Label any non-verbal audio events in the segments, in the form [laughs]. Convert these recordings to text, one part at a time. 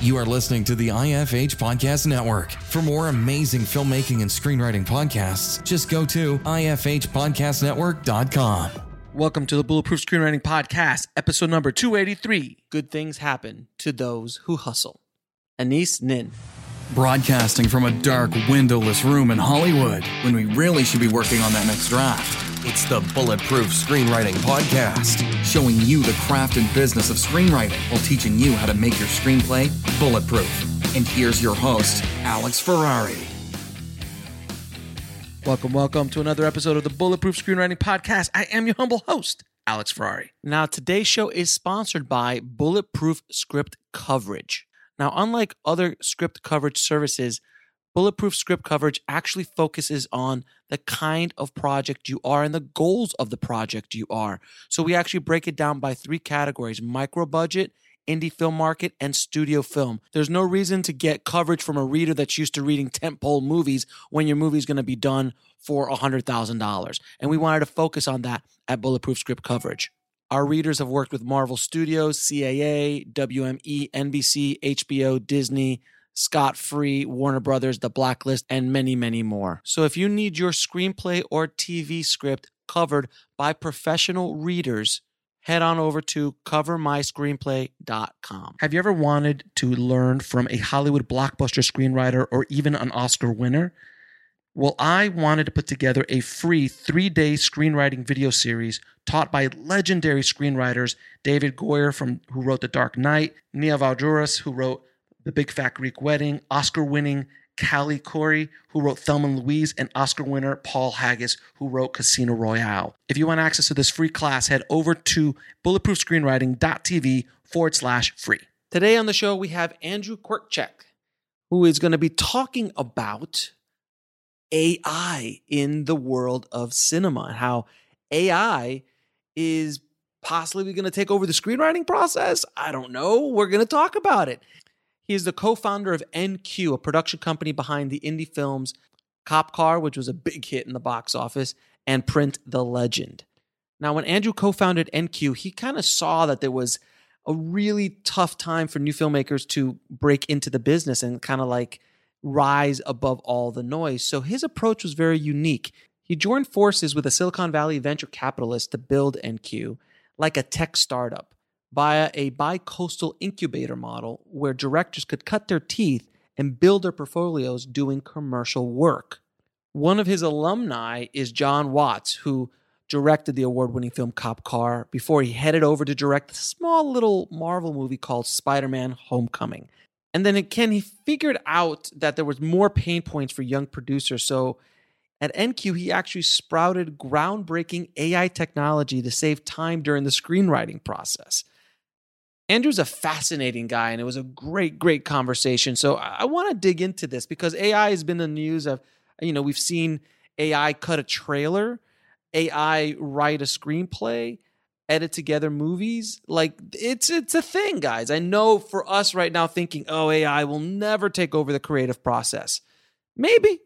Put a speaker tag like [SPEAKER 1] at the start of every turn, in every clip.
[SPEAKER 1] You are listening to the IFH Podcast Network. For more amazing filmmaking and screenwriting podcasts, just go to ifhpodcastnetwork.com.
[SPEAKER 2] Welcome to the Bulletproof Screenwriting Podcast, episode number 283. Good things happen to those who hustle. Anaïs Nin.
[SPEAKER 1] Broadcasting from a dark, windowless room in Hollywood when we really should be working on that next draft. It's the Bulletproof Screenwriting Podcast, showing you the craft and business of screenwriting while teaching you how to make your screenplay bulletproof. And here's your host, Alex Ferrari.
[SPEAKER 2] Welcome, welcome to another episode of the Bulletproof Screenwriting Podcast. I am your humble host, Alex Ferrari. Now, today's show is sponsored by Bulletproof Script Coverage. Now, unlike other script coverage services, Bulletproof Script Coverage actually focuses on the kind of project you are and the goals of the project you are. So we actually break it down by three categories micro budget, indie film market, and studio film. There's no reason to get coverage from a reader that's used to reading tentpole movies when your movie's going to be done for $100,000. And we wanted to focus on that at Bulletproof Script Coverage. Our readers have worked with Marvel Studios, CAA, WME, NBC, HBO, Disney, Scott Free, Warner Brothers, The Blacklist, and many, many more. So if you need your screenplay or TV script covered by professional readers, head on over to covermyscreenplay.com. Have you ever wanted to learn from a Hollywood blockbuster screenwriter or even an Oscar winner? Well, I wanted to put together a free three day screenwriting video series taught by legendary screenwriters David Goyer, from, who wrote The Dark Knight, Nia Vardalos, who wrote The Big Fat Greek Wedding, Oscar winning Callie Khouri, who wrote Thelma and Louise, and Oscar winner Paul Haggis, who wrote Casino Royale. If you want access to this free class, head over to bulletproofscreenwriting.tv forward slash free. Today on the show, we have Andrew Kortschak, who is going to be talking about AI in the world of cinema and how AI is possibly going to take over the screenwriting process. I don't know. We're going to talk about it. He is the co founder of End Cue, a production company behind the indie films Cop Car, which was a big hit in the box office, and Print the Legend. Now, when Andrew co founded End Cue, he kind of saw that there was a really tough time for new filmmakers to break into the business and kind of like rise above all the noise. So his approach was very unique. He joined forces with a Silicon Valley venture capitalist to build End Cue like a tech startup via a bi-coastal incubator model where directors could cut their teeth and build their portfolios doing commercial work. One of his alumni is Jon Watts, who directed the award-winning film Cop Car before he headed over to direct a small little Marvel movie called Spider-Man Homecoming. And then again, he figured out that there was more pain points for young producers. So at End Cue, he actually sprouted groundbreaking AI technology to save time during the screenwriting process. Andrew's a fascinating guy, and it was a great, great conversation. So I, want to dig into this because AI has been the news of, you know, we've seen AI cut a trailer, AI write a screenplay, edit together movies. Like it's it's a thing, guys. I know for us right now thinking, oh, AI will never take over the creative process. Maybe,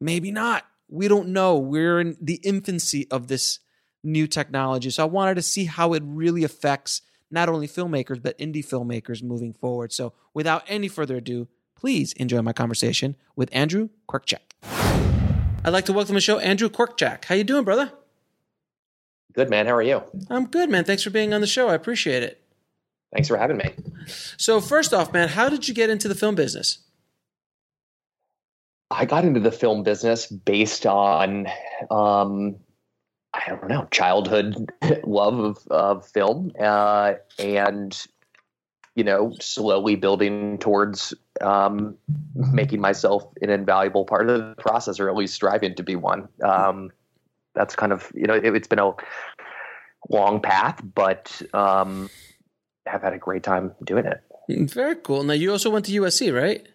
[SPEAKER 2] maybe not. We don't know. We're in the infancy of this new technology. So I wanted to see how it really affects not only filmmakers, but indie filmmakers moving forward. So without any further ado, please enjoy my conversation with Andrew Kortschak. I'd like to welcome to the show Andrew Kortschak. How you doing, brother?
[SPEAKER 3] Good, man. How are you?
[SPEAKER 2] I'm good, man. Thanks for being on the show. I appreciate it.
[SPEAKER 3] Thanks for having me.
[SPEAKER 2] So, first off, man, how did you get into the film business?
[SPEAKER 3] I got into the film business based on, um, I don't know, childhood [laughs] love of, of film, uh, and you know, slowly building towards um, making myself an invaluable part of the process, or at least striving to be one. Um, that's kind of you know it, has been a long path, but um, have had a great time doing it.
[SPEAKER 2] Very cool. Now you also went to USC, right?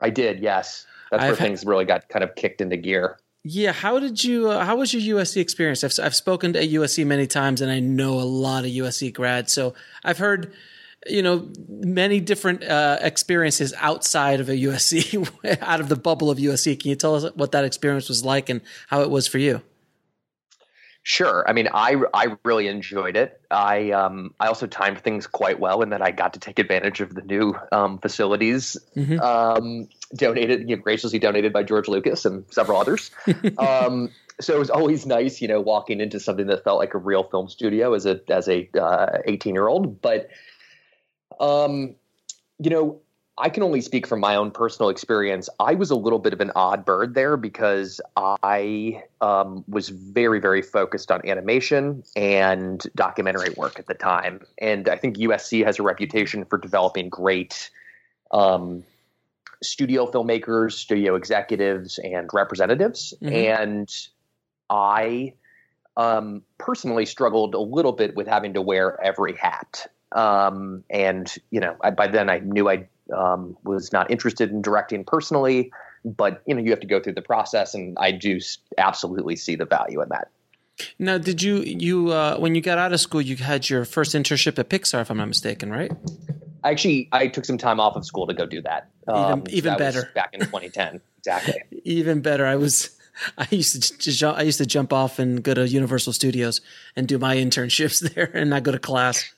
[SPEAKER 3] I did. Yes, that's I've where had, things really got kind of kicked into gear.
[SPEAKER 2] Yeah, how did you? Uh, how was your USC experience? I've I've spoken to USC many times, and I know a lot of USC grads. So I've heard, you know, many different uh, experiences outside of a USC, [laughs] out of the bubble of USC. Can you tell us what that experience was like and how it was for you?
[SPEAKER 3] Sure. I mean, I I really enjoyed it. I um I also timed things quite well, in that I got to take advantage of the new um, facilities
[SPEAKER 4] Mhm.
[SPEAKER 3] um, donated, you know, graciously donated by George Lucas and several others. [laughs] um, so it was always nice, you know, walking into something that felt like a real film studio as a as a eighteen year old. But um, you know, I can only speak from my own personal experience. I was a little bit of an odd bird there because I um, was very, very focused on animation and documentary work at the time. And I think USC has a reputation for developing great um, studio filmmakers, studio executives, and representatives.
[SPEAKER 4] Mhm.
[SPEAKER 3] And I um, personally struggled a little bit with having to wear every hat. Um, and you know, I, by then I knew I um, was not interested in directing personally, but you know, you have to go through the process, and I do absolutely see the value in that.
[SPEAKER 2] Now, did you you uh, when you got out of school, you had your first internship at Pixar, if I'm not mistaken, right?
[SPEAKER 3] Actually, I took some time off of school to go do that. Um,
[SPEAKER 2] Even- even
[SPEAKER 3] that
[SPEAKER 2] better. [laughs]
[SPEAKER 3] back in 2010. exactly. [laughs]
[SPEAKER 2] Even better, I was. [laughs] I used to j- ju- I used to jump off and go to Universal Studios and do my internships there, and not go to class.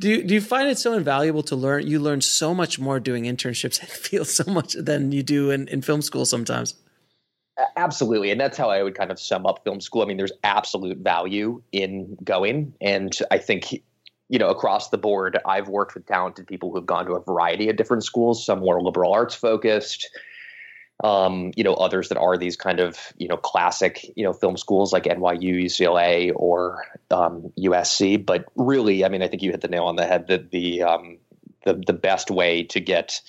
[SPEAKER 2] Do you, do you find it so invaluable to learn? You learn so much more doing internships. It [laughs] feels so much than you do in, in film school sometimes.
[SPEAKER 3] Absolutely. And that's how I would kind of sum up film school. I mean, there's absolute value in going. And I think, you know, across the board, I've worked with talented people who've gone to a variety of different schools, some more liberal arts focused, um, you know, others that are these kind of, you know, classic, you know, film schools like NYU, UCLA, or um, USC. But really, I mean, I think you hit the nail on the head that the, um, the, the best way to get,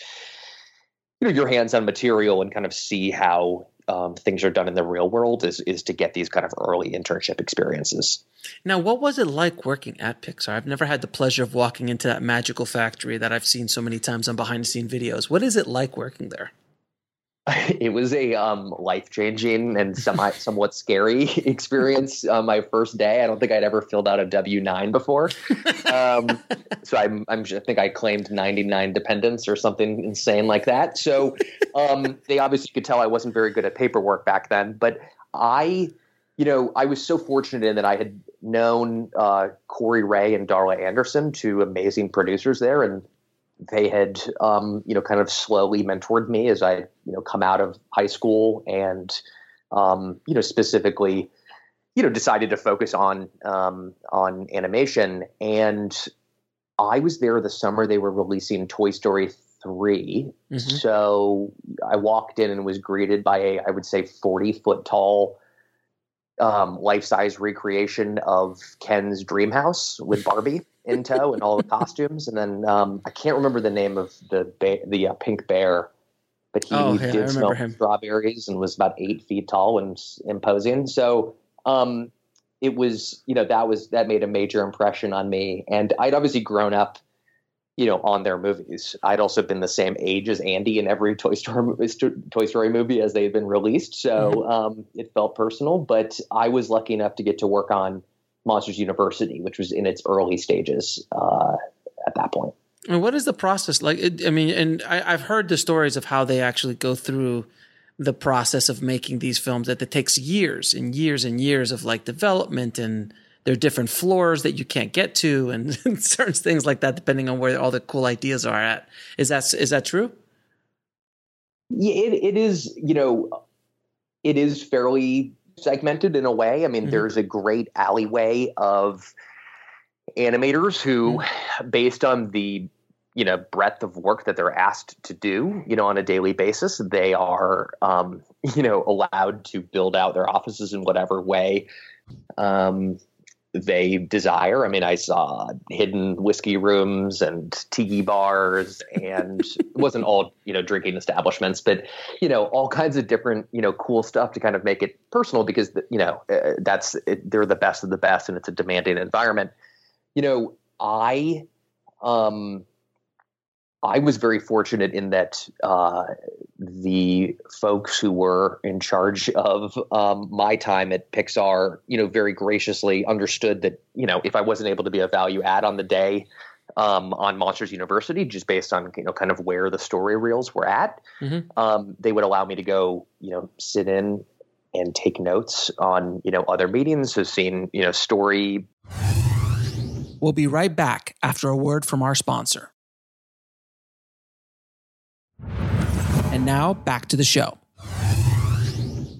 [SPEAKER 3] you know, your hands on material and kind of see how um, things are done in the real world is is to get these kind of early internship experiences.
[SPEAKER 2] Now, what was it like working at Pixar? I've never had the pleasure of walking into that magical factory that I've seen so many times on behind the scene videos. What is it like working there? [laughs]
[SPEAKER 3] it was a um, life changing and semi [laughs] somewhat scary [laughs] experience. Uh, my first day, I don't think I'd ever filled out a W nine before, um, so I'm, I'm I think I claimed 99 dependents or something insane like that. So um, they obviously could tell I wasn't very good at paperwork back then, but I. You know, I was so fortunate in that I had known uh, Kori Rae and Darla Anderson, two amazing producers there, and they had um, you know kind of slowly mentored me as I you know come out of high school and um, you know specifically you know decided to focus on um, on animation. And I was there the summer they were releasing Toy Story 3
[SPEAKER 2] Mhm.
[SPEAKER 3] so I walked in and was greeted by a I would say 40 foot tall um, life size recreation of Ken's dream house with Barbie in tow and all the costumes. And then um, I can't remember the name of the ba- the uh, pink bear, but he
[SPEAKER 2] Oh, yeah,
[SPEAKER 3] did smell
[SPEAKER 2] him.
[SPEAKER 3] strawberries and was about eight feet tall and imposing. So um, it was, you know, that was that made a major impression on me. And I'd obviously grown up. You know, on their movies. I'd also been the same age as Andy in every [laughs] Toy Story movie, Toy Story movie as they had been released, so um, it felt personal. But I was lucky enough to get to work on Monsters University, which was in its early stages uh, at that point.
[SPEAKER 2] And what is the process like? I mean, and I, I've heard the stories of how they actually go through the process of making these films. That it takes years and years and years of like development, and there are different floors that you can't get to, and [laughs] certain things like that, depending on where all the cool ideas are at. Is that is that true?
[SPEAKER 3] Yeah, it, it is, you know, it is fairly segmented in a way. I mean,
[SPEAKER 2] Mhm.
[SPEAKER 3] there's a great alleyway of animators who, based on the you know breadth of work that they're asked to do, you know, on a daily basis, they are, um, [laughs] you know, allowed to build out their offices in whatever way um, they desire. I mean, I saw hidden whiskey rooms and tiki bars, and it [laughs] wasn't all you know drinking establishments, but you know all kinds of different you know cool stuff to kind of make it personal because you know uh, that's it, they're the best of the best, and it's a demanding environment. You know, I um, I was very fortunate in that uh, the folks who were in charge of um, my time at Pixar, you know, very graciously understood that, you know, if I wasn't able to be a value add on the day um, on Monsters University, just based on, you know, kind of where the story reels were at,
[SPEAKER 2] Mhm.
[SPEAKER 3] um, they would allow me to go, you know, sit in and take notes on you know other meetings. Have seen you know story.
[SPEAKER 2] We'll be right back after a word from our sponsor. And now back to the show.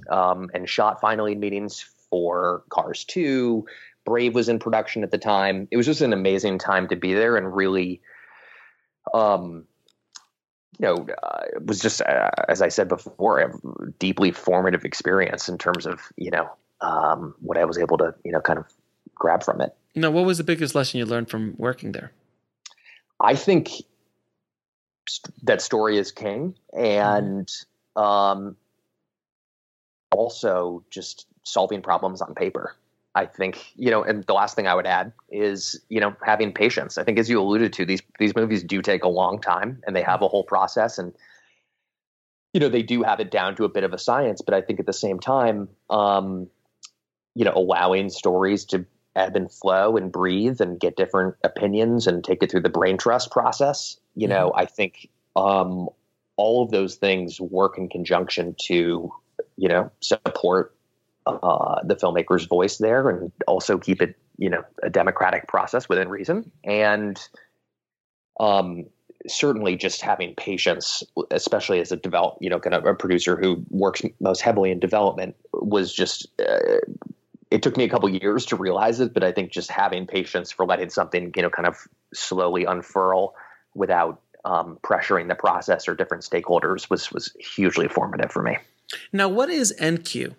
[SPEAKER 3] Um, and shot finally meetings for Cars 2. Brave was in production at the time. It was just an amazing time to be there and really, um, you know, uh, it was just, uh, as I said before, a deeply formative experience in terms of, you know, um, what I was able to, you know, kind of grab from it.
[SPEAKER 2] Now, what was the biggest lesson you learned from working there?
[SPEAKER 3] I think st- that story is king, and um, also just solving problems on paper. I think you know, and the last thing I would add is you know having patience. I think, as you alluded to, these these movies do take a long time, and they have a whole process, and you know they do have it down to a bit of a science. But I think at the same time, um, you know, allowing stories to ebb and flow and breathe and get different opinions and take it through the brain trust process. You know, mm-hmm. I think um, all of those things work in conjunction to you know support uh, the filmmaker's voice there and also keep it, you know, a democratic process within reason. And um, certainly just having patience, especially as a develop, you know, kind of a producer who works most heavily in development was just, uh, it took me a couple years to realize it, but I think just having patience for letting something, you know, kind of slowly unfurl without um, pressuring the process or different stakeholders was was hugely formative for me.
[SPEAKER 2] Now, what is End Cue?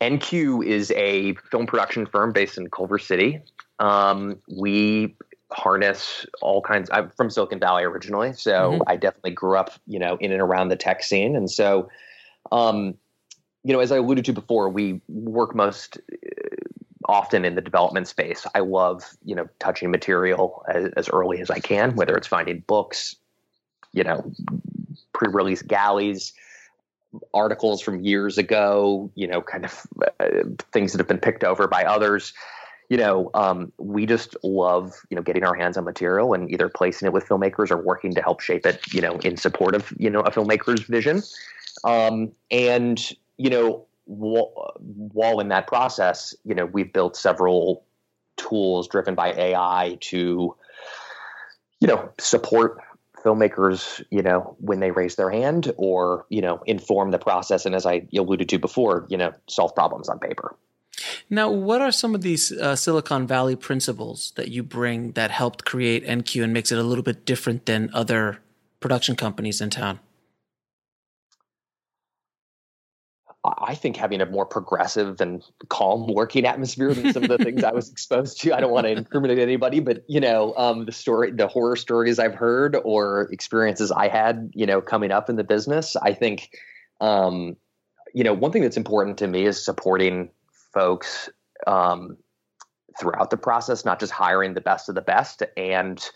[SPEAKER 3] NQ is a film production firm based in Culver City. Um, we harness all kinds. I'm from Silicon Valley originally, so mm-hmm. I definitely grew up, you know, in and around the tech scene, and so, um, you know, as I alluded to before, we work most often in the development space. I love, you know, touching material as, as early as I can, whether it's finding books, you know, pre-release galleys articles from years ago, you know, kind of uh, things that have been picked over by others. You know, um, we just love, you know, getting our hands on material and either placing it with filmmakers or working to help shape it, you know, in support of, you know, a filmmaker's vision. Um, and, you know, while in that process, you know, we've built several tools driven by AI to, you know, support filmmakers, you know, when they raise their hand or, you know, inform the process. And as I alluded to before, you know, solve problems on paper.
[SPEAKER 2] Now, what are some of these uh, Silicon Valley principles that you bring that helped create End Cue and makes it a little bit different than other production companies in town?
[SPEAKER 3] I think having a more progressive and calm working atmosphere than some of the things I was [laughs] exposed to. I don't want to incriminate anybody, but you know, um, the story, the horror stories I've heard or experiences I had, you know, coming up in the business. I think, um, you know, one thing that's important to me is supporting folks um, throughout the process, not just hiring the best of the best and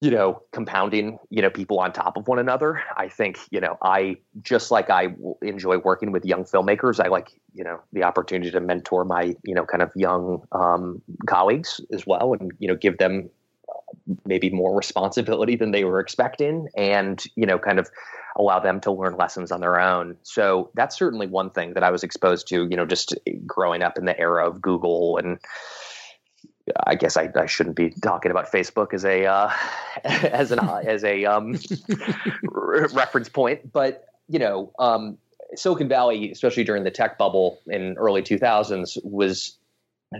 [SPEAKER 3] you know, compounding, you know, people on top of one another. I think, you know, I just like I enjoy working with young filmmakers. I like, you know, the opportunity to mentor my, you know, kind of young um, colleagues as well, and you know, give them maybe more responsibility than they were expecting, and you know, kind of allow them to learn lessons on their own. So that's certainly one thing that I was exposed to, you know, just growing up in the era of Google and I guess I, I, shouldn't be talking about Facebook as a uh, [laughs] as an as a um, reference point, but you know, um, Silicon Valley, especially during the tech bubble in early 2000s, was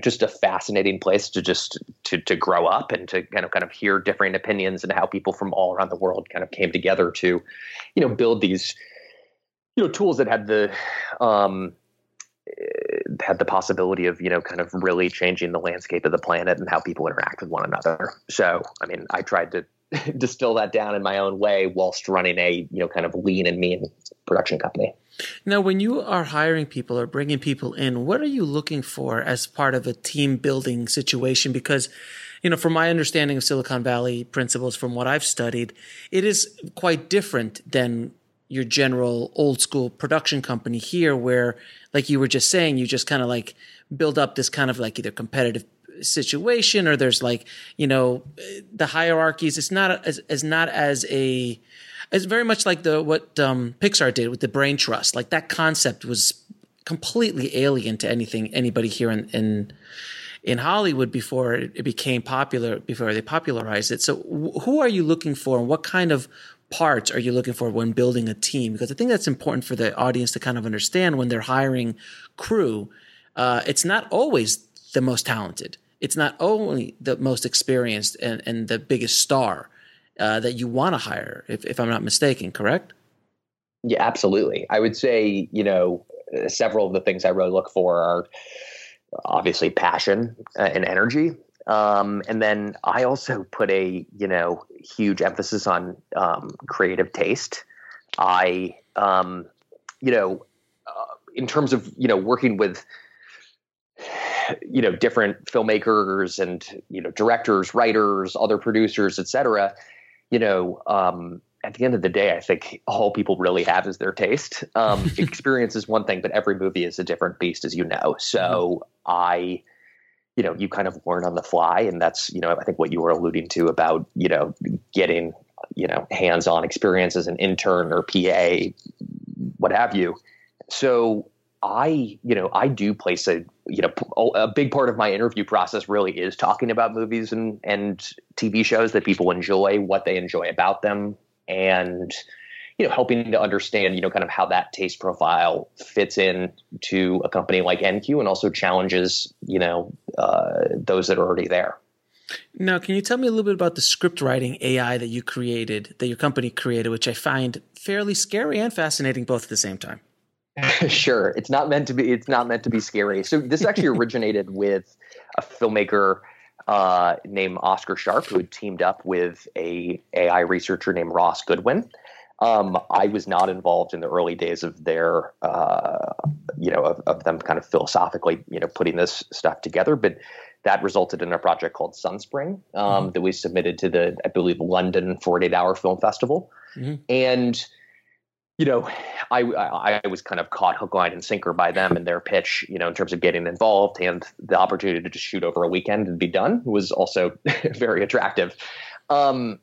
[SPEAKER 3] just a fascinating place to just to to grow up and to kind of kind of hear different opinions and how people from all around the world kind of came together to, you know, build these you know tools that had the um, had the possibility of you know kind of really changing the landscape of the planet and how people interact with one another. So I mean, I tried to [laughs] distill that down in my own way whilst running a you know kind of lean and mean production company.
[SPEAKER 2] Now, when you are hiring people or bringing people in, what are you looking for as part of a team building situation? Because you know, from my understanding of Silicon Valley principles, from what I've studied, it is quite different than your general old school production company here where like you were just saying you just kind of like build up this kind of like either competitive situation or there's like you know the hierarchies it's not as, as not as a It's very much like the what um, Pixar did with the brain trust. Like that concept was completely alien to anything anybody here in in, in Hollywood before it became popular. Before they popularized it. So, who are you looking for, and what kind of parts are you looking for when building a team? Because I think that's important for the audience to kind of understand when they're hiring crew. Uh, it's not always the most talented. It's not only the most experienced and, and the biggest star uh, that you want to hire, if, if I'm not mistaken, correct?
[SPEAKER 3] Yeah, absolutely. I would say, you know, several of the things I really look for are obviously passion uh, and energy. Um, and then I also put a you know huge emphasis on um, creative taste. I um, you know uh, in terms of you know working with you know different filmmakers and you know directors, writers, other producers, etc. You know um, at the end of the day, I think all people really have is their taste. Um, [laughs] experience is one thing, but every movie is a different beast, as you know. So mm-hmm. I you know you kind of learn on the fly. And that's you know i think what you were alluding to about you know getting you know hands-on experience as an intern or pa what have you. So i you know i do place a you know a big part of my interview process really is talking about movies and and tv shows that people enjoy what they enjoy about them. And you know, helping to understand, you know, kind of how that taste profile fits in to a company like End Cue and also challenges, you know, uh, those that are already there.
[SPEAKER 2] Now, can you tell me a little bit about the script writing AI that you created, that your company created, which I find fairly scary and fascinating both at the same time? [laughs]
[SPEAKER 3] sure, it's not meant to be. It's not meant to be scary. So this actually [laughs] originated with a filmmaker uh, named Oscar Sharp, who had teamed up with a AI researcher named Ross Goodwin. Um, I was not involved in the early days of their, uh, you know, of, of, them kind of philosophically, you know, putting this stuff together. But that resulted in a project called Sunspring um, mm-hmm. that we submitted to the, I believe, London 48 Hour Film Festival. Mm-hmm. And, you know, I, I, I was kind of caught hook, line, and sinker by them and their pitch, you know, in terms of getting involved and the opportunity to just shoot over a weekend and be done was also [laughs] very attractive. Um,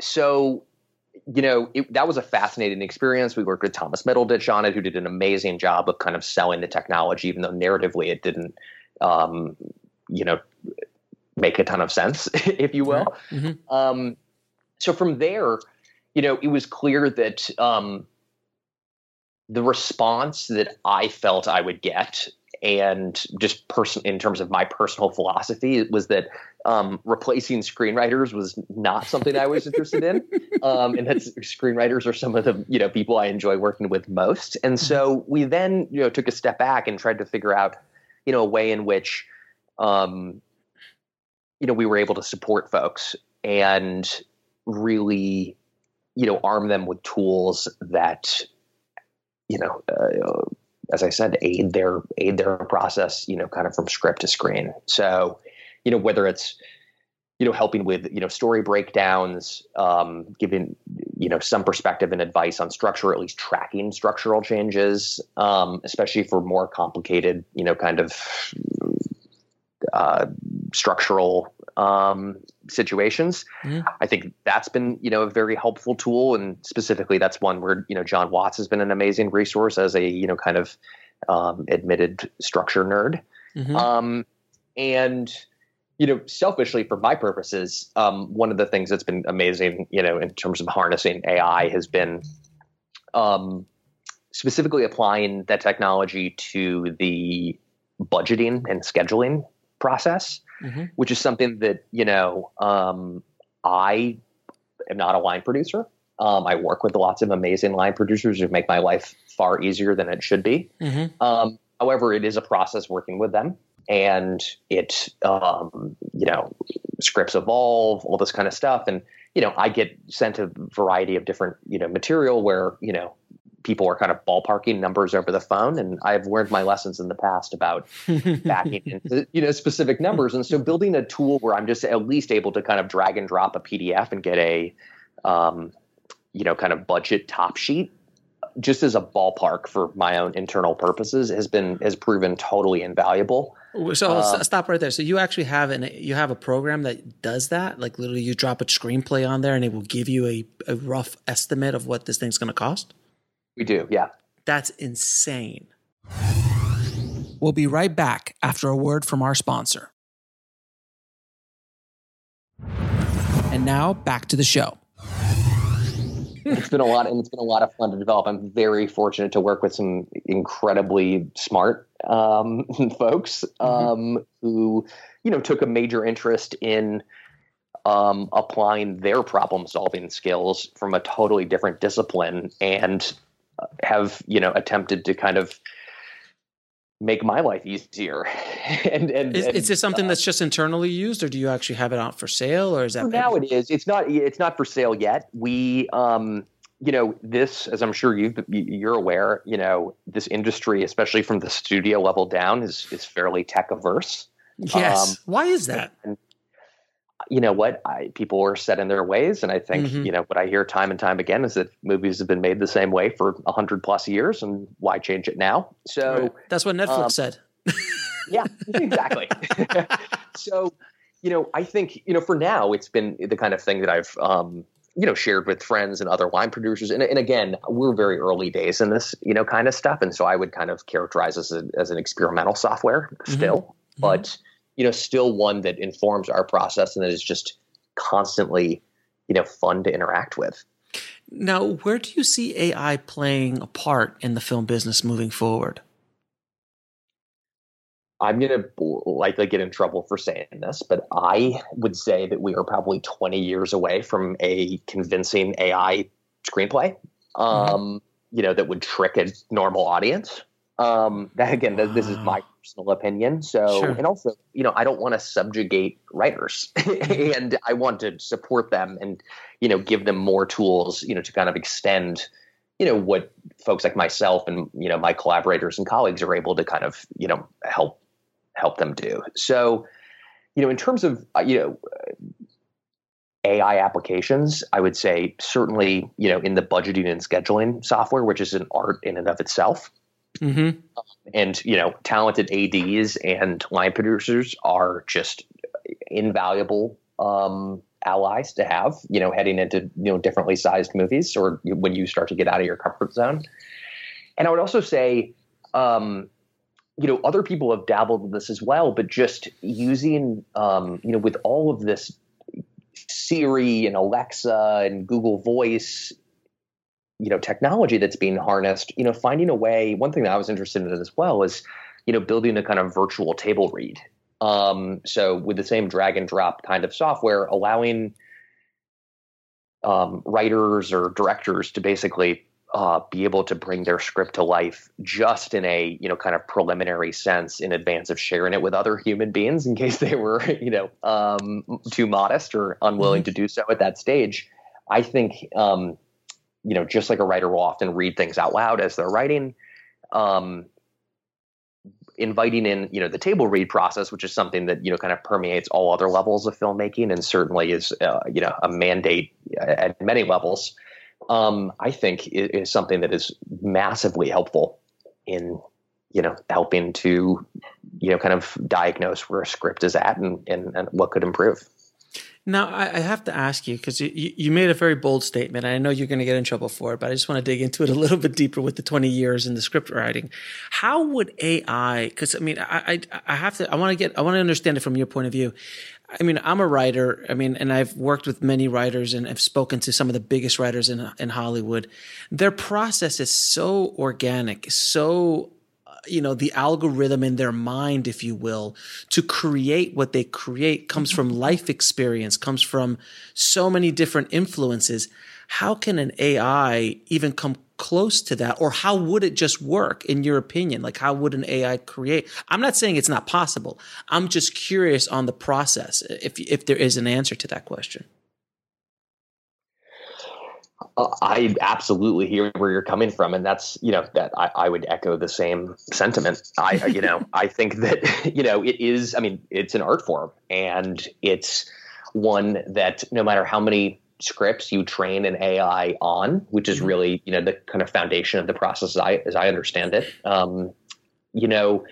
[SPEAKER 3] so you know, it, that was a fascinating experience. We worked with Thomas Middleditch on it, who did an amazing job of kind of selling the technology, even though narratively it didn't, um, you know, make a ton of sense, [laughs] if you will. Mm-hmm. Um, so from there, you know, it was clear that um, the response that I felt I would get and just person in terms of my personal philosophy it was that um, replacing screenwriters was not something I was interested in, [laughs] um, and that screenwriters are some of the you know people I enjoy working with most. And so we then you know took a step back and tried to figure out you know a way in which um, you know we were able to support folks and really you know arm them with tools that you know uh, as I said, aid their aid their process, you know, kind of from script to screen. So, you know, whether it's you know helping with you know story breakdowns, um, giving you know some perspective and advice on structure, at least tracking structural changes, um, especially for more complicated, you know, kind of uh, structural um, situations. Mm-hmm. I think that's been you know a very helpful tool, and specifically that's one where you know Jon Watts has been an amazing resource as a you know kind of um, admitted structure nerd. Mm-hmm. Um, and you know, selfishly for my purposes, um, one of the things that's been amazing, you know, in terms of harnessing AI has been um, specifically applying that technology to the budgeting and scheduling process, mm-hmm. which is something that you know um, I am not a line producer. Um, I work with lots of amazing line producers who make my life far easier than it should be. Mm-hmm. Um, however, it is a process working with them, and it um, you know scripts evolve, all this kind of stuff, and you know I get sent a variety of different you know material where you know people are kind of ballparking numbers over the phone and i've learned my lessons in the past about [laughs] backing into you know specific numbers and so building a tool where i'm just at least able to kind of drag and drop a pdf and get a um, you know kind of budget top sheet just as a ballpark for my own internal purposes has been has proven totally invaluable
[SPEAKER 2] So
[SPEAKER 3] Um,
[SPEAKER 2] stop right there. So you actually have an you have a program that does that. Like literally, you drop a screenplay on there, and it will give you a, a rough estimate of what this thing's going to cost.
[SPEAKER 3] We do, yeah.
[SPEAKER 2] That's insane. We'll be right back after a word from our sponsor. And now back to the show.
[SPEAKER 3] it's been a lot and it's been a lot of fun to develop i'm very fortunate to work with some incredibly smart um, [laughs] folks um, who you know took a major interest in um, applying their problem solving skills from a totally different discipline and have you know attempted to kind of make my life easier [laughs] and and,
[SPEAKER 2] Is,
[SPEAKER 3] and
[SPEAKER 2] is this something that's just internally used, or do you actually have it out for sale, or is that
[SPEAKER 3] For now it is. It's not. It's not for sale yet. We, um, you know, this, as I'm sure you you're aware, you know, this industry, especially from the studio level down, is is fairly tech averse.
[SPEAKER 2] Yes.
[SPEAKER 3] Um,
[SPEAKER 2] Why is that?
[SPEAKER 3] And you know what? I, people are set in their ways, and I think
[SPEAKER 2] Mhm.
[SPEAKER 3] you know what I hear time and time again is that movies have been made the same way for a hundred plus years, and why change it now? So.
[SPEAKER 2] Right. That's what Netflix
[SPEAKER 3] um,
[SPEAKER 2] said. [laughs]
[SPEAKER 3] Yeah, exactly. [laughs] so, you know, I think, you know, for now, it's been the kind of thing that I've, um, you know, shared with friends and other line producers. And, and again, we're very early days in this, you know, kind of stuff. And so I would kind of characterize as, a, as an experimental software still, but, you know, still one that informs our process and that is just constantly, you know, fun to interact with.
[SPEAKER 2] Now, where do you see AI playing a part in the film business moving forward?
[SPEAKER 3] I'm going to likely get in trouble for saying this, but I would say that we are probably 20 years away from a convincing AI screenplay, um, you know, that would trick a normal audience. Um, that again, th- this is my personal opinion. So,
[SPEAKER 2] Sure.
[SPEAKER 3] and also, you know, I don't want to subjugate writers [laughs] and I want to support them and, you know, give them more tools, you know, to kind of extend, you know, what folks like myself and, you know, my collaborators and colleagues are able to kind of, you know, help help them do. So, you know, in terms of uh, you know AI applications, I would say certainly you know in the budgeting and scheduling software, which is an art in and of itself,
[SPEAKER 2] Mm-hmm.
[SPEAKER 3] and you know talented ads and line producers are just invaluable um, allies to have. You know, heading into you know differently sized movies or when you start to get out of your comfort zone. And I would also say. Um, you know, other people have dabbled in this as well, but just using, um, you know, with all of this Siri and Alexa and Google Voice, you know, technology that's being harnessed, you know, finding a way. One thing that I was interested in as well is, you know, building a kind of virtual table read. Um, so with the same drag and drop kind of software, allowing um, writers or directors to basically uh, be able to bring their script to life just in a you know kind of preliminary sense in advance of sharing it with other human beings in case they were [laughs] you know um, too modest or unwilling to do so at that stage. I think um, you know just like a writer will often read things out loud as they're writing. Um, inviting in you know the table read process which is something that you know kind of permeates all other levels of filmmaking and certainly is uh, you know a mandate at many levels um, I think is, is something that is massively helpful in you know helping to you know kind of diagnose where a script is at and and, and what could improve.
[SPEAKER 2] Now, I, have to ask you because you, you made a very bold statement. I know you're going to get in trouble for it, but I just want to dig into it a little bit deeper with the 20 years in the script writing. How would AI? Because I mean, I, I I have to. I want to get. I want to understand it from your point of view. I mean, I'm a writer. I mean, and I've worked with many writers and I've spoken to some of the biggest writers in in Hollywood. Their process is so organic, so you know the algorithm in their mind if you will to create what they create comes from mm-hmm. life experience comes from so many different influences. How can an ai even come close to that? Or how would it just work in your opinion? Like how would an ai create? I'm not saying it's not possible. I'm just curious on the process if if there is an answer to that question
[SPEAKER 3] I absolutely hear where you're coming from, and that's you know that I, I would echo the same sentiment. I you know [laughs] I think that you know it is. I mean, it's an art form, and it's one that no matter how many scripts you train an AI on, which is really you know the kind of foundation of the process as I as I understand it. Um, you know,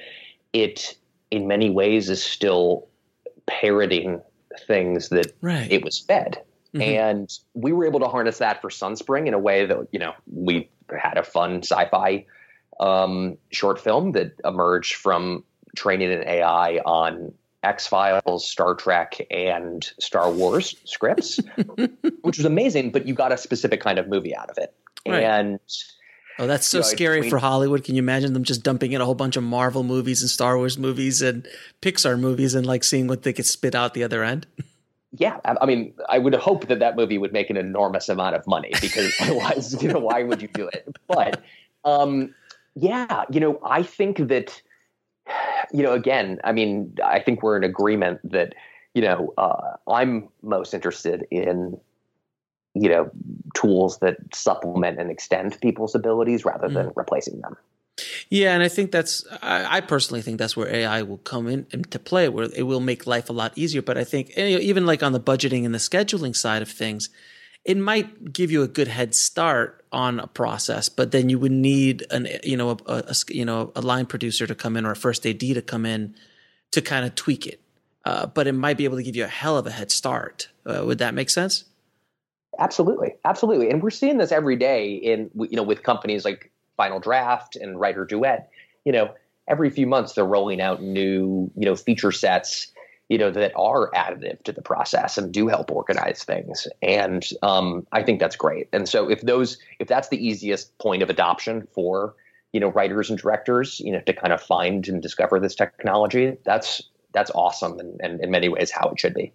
[SPEAKER 3] it in many ways is still parroting things that
[SPEAKER 2] Right.
[SPEAKER 3] it was fed.
[SPEAKER 2] Mhm.
[SPEAKER 3] And we were able to harness that for Sunspring in a way that, you know, we had a fun sci fi um, short film that emerged from training an AI on X Files, Star Trek, and Star Wars scripts, [laughs] which was amazing, but you got a specific kind of movie out of it.
[SPEAKER 2] Right.
[SPEAKER 3] And
[SPEAKER 2] Oh, that's so
[SPEAKER 3] Yeah,
[SPEAKER 2] scary
[SPEAKER 3] between-
[SPEAKER 2] for Hollywood. Can you imagine them just dumping in a whole bunch of Marvel movies and Star Wars movies and Pixar movies and like seeing what they could spit out the other end? [laughs]
[SPEAKER 3] yeah, I, mean, I would hope that that movie would make an enormous amount of money because [laughs] otherwise, you know, why would you do it? But um, yeah, you know, I think that, you know, again, I mean, I think we're in agreement that, you know, uh, I'm most interested in, you know, tools that supplement and extend people's abilities rather than replacing them.
[SPEAKER 2] Yeah, and I think that's I, I personally think that's where AI will come in into play, where it will make life a lot easier. But I think even like on the budgeting and the scheduling side of things, it might give you a good head start on a process, but then you would need an you know a you know a line producer to come in or a first AD to come in to kind of tweak it. Uh, but it might be able to give you a hell of a head start. Uh, would that make sense?
[SPEAKER 3] Absolutely, absolutely, and we're seeing this every day in you know with companies like Final Draft and WriterDuet. You know, every few months they're rolling out new you know feature sets you know that are additive to the process and do help organize things. And um, I think that's great. And so if those if that's the easiest point of adoption for you know writers and directors, you know, to kind of find and discover this technology, that's that's awesome and, and in many ways how it should be.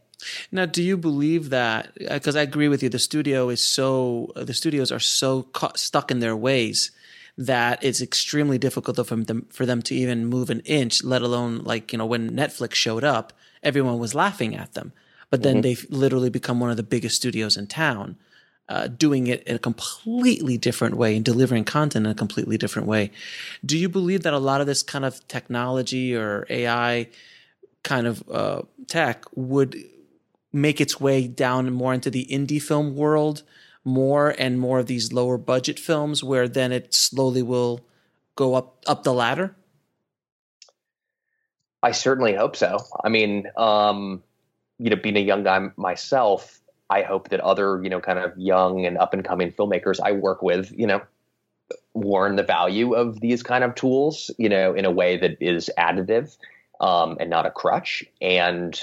[SPEAKER 2] Now, do you believe that? Because I agree with you, the studio is so the studios are so stuck in their ways that it's extremely difficult for them for them to even move an inch. Let alone like you know when Netflix showed up, everyone was laughing at them, but then they've literally become one of the biggest studios in town. Uh, doing it in a completely different way and delivering content in a completely different way. Do you believe that a lot of this kind of technology or AI kind of uh, tech would make its way down more into the indie film world more and more of these lower budget films where then it slowly will go up up the ladder
[SPEAKER 3] I certainly hope so. I mean, um, you know, being a young guy myself, I hope that other, you know, kind of young and up and coming filmmakers I work with, you know, learn the value of these kind of tools, you know, in a way that is additive um, and not a crutch, and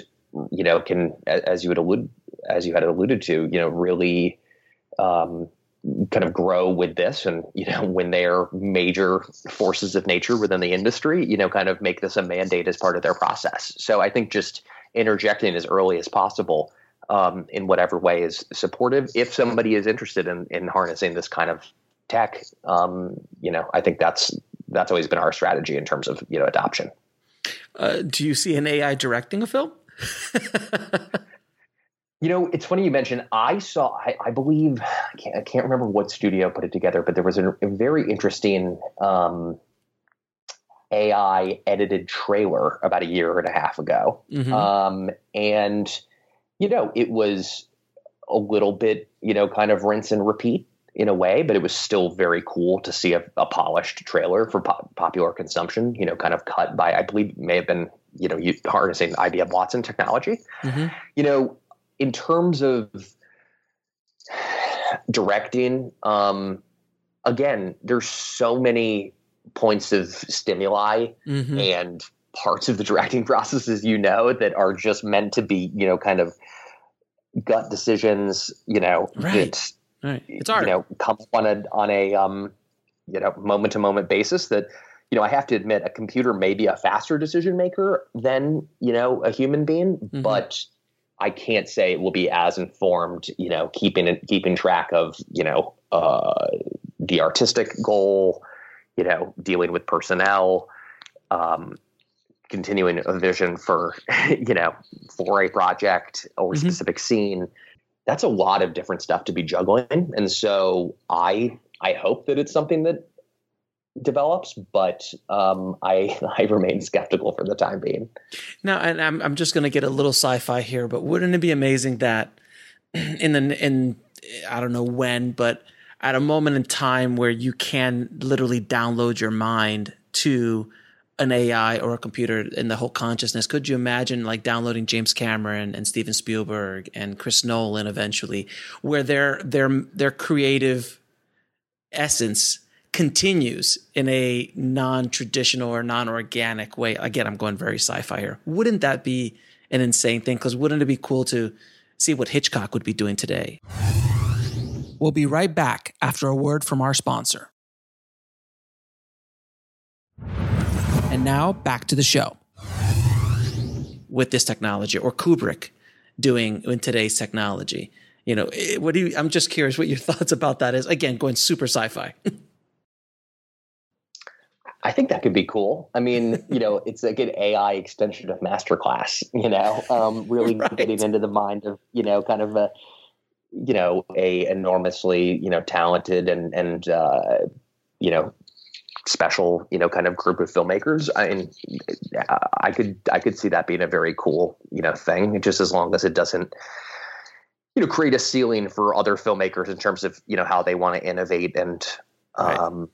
[SPEAKER 3] you know, can as you would allude as you had alluded to, you know, really um, kind of grow with this and you know [laughs] when they are major forces of nature within the industry you know kind of make this a mandate as part of their process. So i think just interjecting as early as possible um, in whatever way is supportive. If somebody is interested in, in harnessing this kind of tech um, you know i think that's that's always been our strategy in terms of you know adoption.
[SPEAKER 2] Uh, do you see an ai directing a film [laughs]
[SPEAKER 3] You know, it's funny you mentioned. I saw. I, I believe I can't, I can't remember what studio put it together, but there was a, a very interesting um, AI edited trailer about a year and a half ago,
[SPEAKER 2] Mhm.
[SPEAKER 3] um, and you know, it was a little bit, you know, kind of rinse and repeat in a way, but it was still very cool to see a, a polished trailer for po- popular consumption. You know, kind of cut by, I believe, may have been, you know, you, harnessing IBM Watson technology
[SPEAKER 2] Mhm.
[SPEAKER 3] you know, in terms of directing, um, again, there's so many points of stimuli
[SPEAKER 2] Mhm.
[SPEAKER 3] and parts of the directing [laughs] process, as you know, that are just meant to be, you know, kind of gut decisions, you know,
[SPEAKER 2] Right.
[SPEAKER 3] that
[SPEAKER 2] right it's art
[SPEAKER 3] you know come on a on a um you know moment to moment basis that you know i have to admit a computer may be a faster decision maker than you know a human being
[SPEAKER 2] Mhm.
[SPEAKER 3] but i can't say it will be as informed you know keeping keeping track of you know uh the artistic goal you know dealing with personnel um continuing a vision for [laughs] you know for a project or a
[SPEAKER 2] Mhm.
[SPEAKER 3] specific scene that's a lot of different stuff to be juggling and so i i hope that it's something that develops but um i [laughs] i remain skeptical for the time being.
[SPEAKER 2] Now, and I'm I'm just going to get a little sci-fi here, but wouldn't it be amazing that [clears throat] in the in I don't know when, but at a moment in time where you can literally download your mind to an AI or a computer in the whole consciousness, could you imagine like downloading James Cameron and Steven Spielberg and Chris Nolan eventually, where their their their creative essence continues in a non-traditional or non-organic way. Again, I'm going very sci-fi here. Wouldn't that be an insane thing? Because wouldn't it be cool to see what Hitchcock would be doing today? We'll be right back after a word from our sponsor. And now back to the show. With this technology, or Kubrick doing in today's technology, you know, eh, what do you? I'm just curious what your [laughs] thoughts about that is. Again, going super sci-fi. [laughs]
[SPEAKER 3] I think that could be cool. I mean, you know, it's a good AI extension of masterclass. You know, um, really right. getting into the mind of you know, kind of a you know, a enormously you know talented and and uh, you know special you know kind of group of filmmakers i mean i could i could see that being a very cool you know thing just as long as it doesn't you know create a ceiling for other filmmakers in terms of you know how they want to innovate and um right.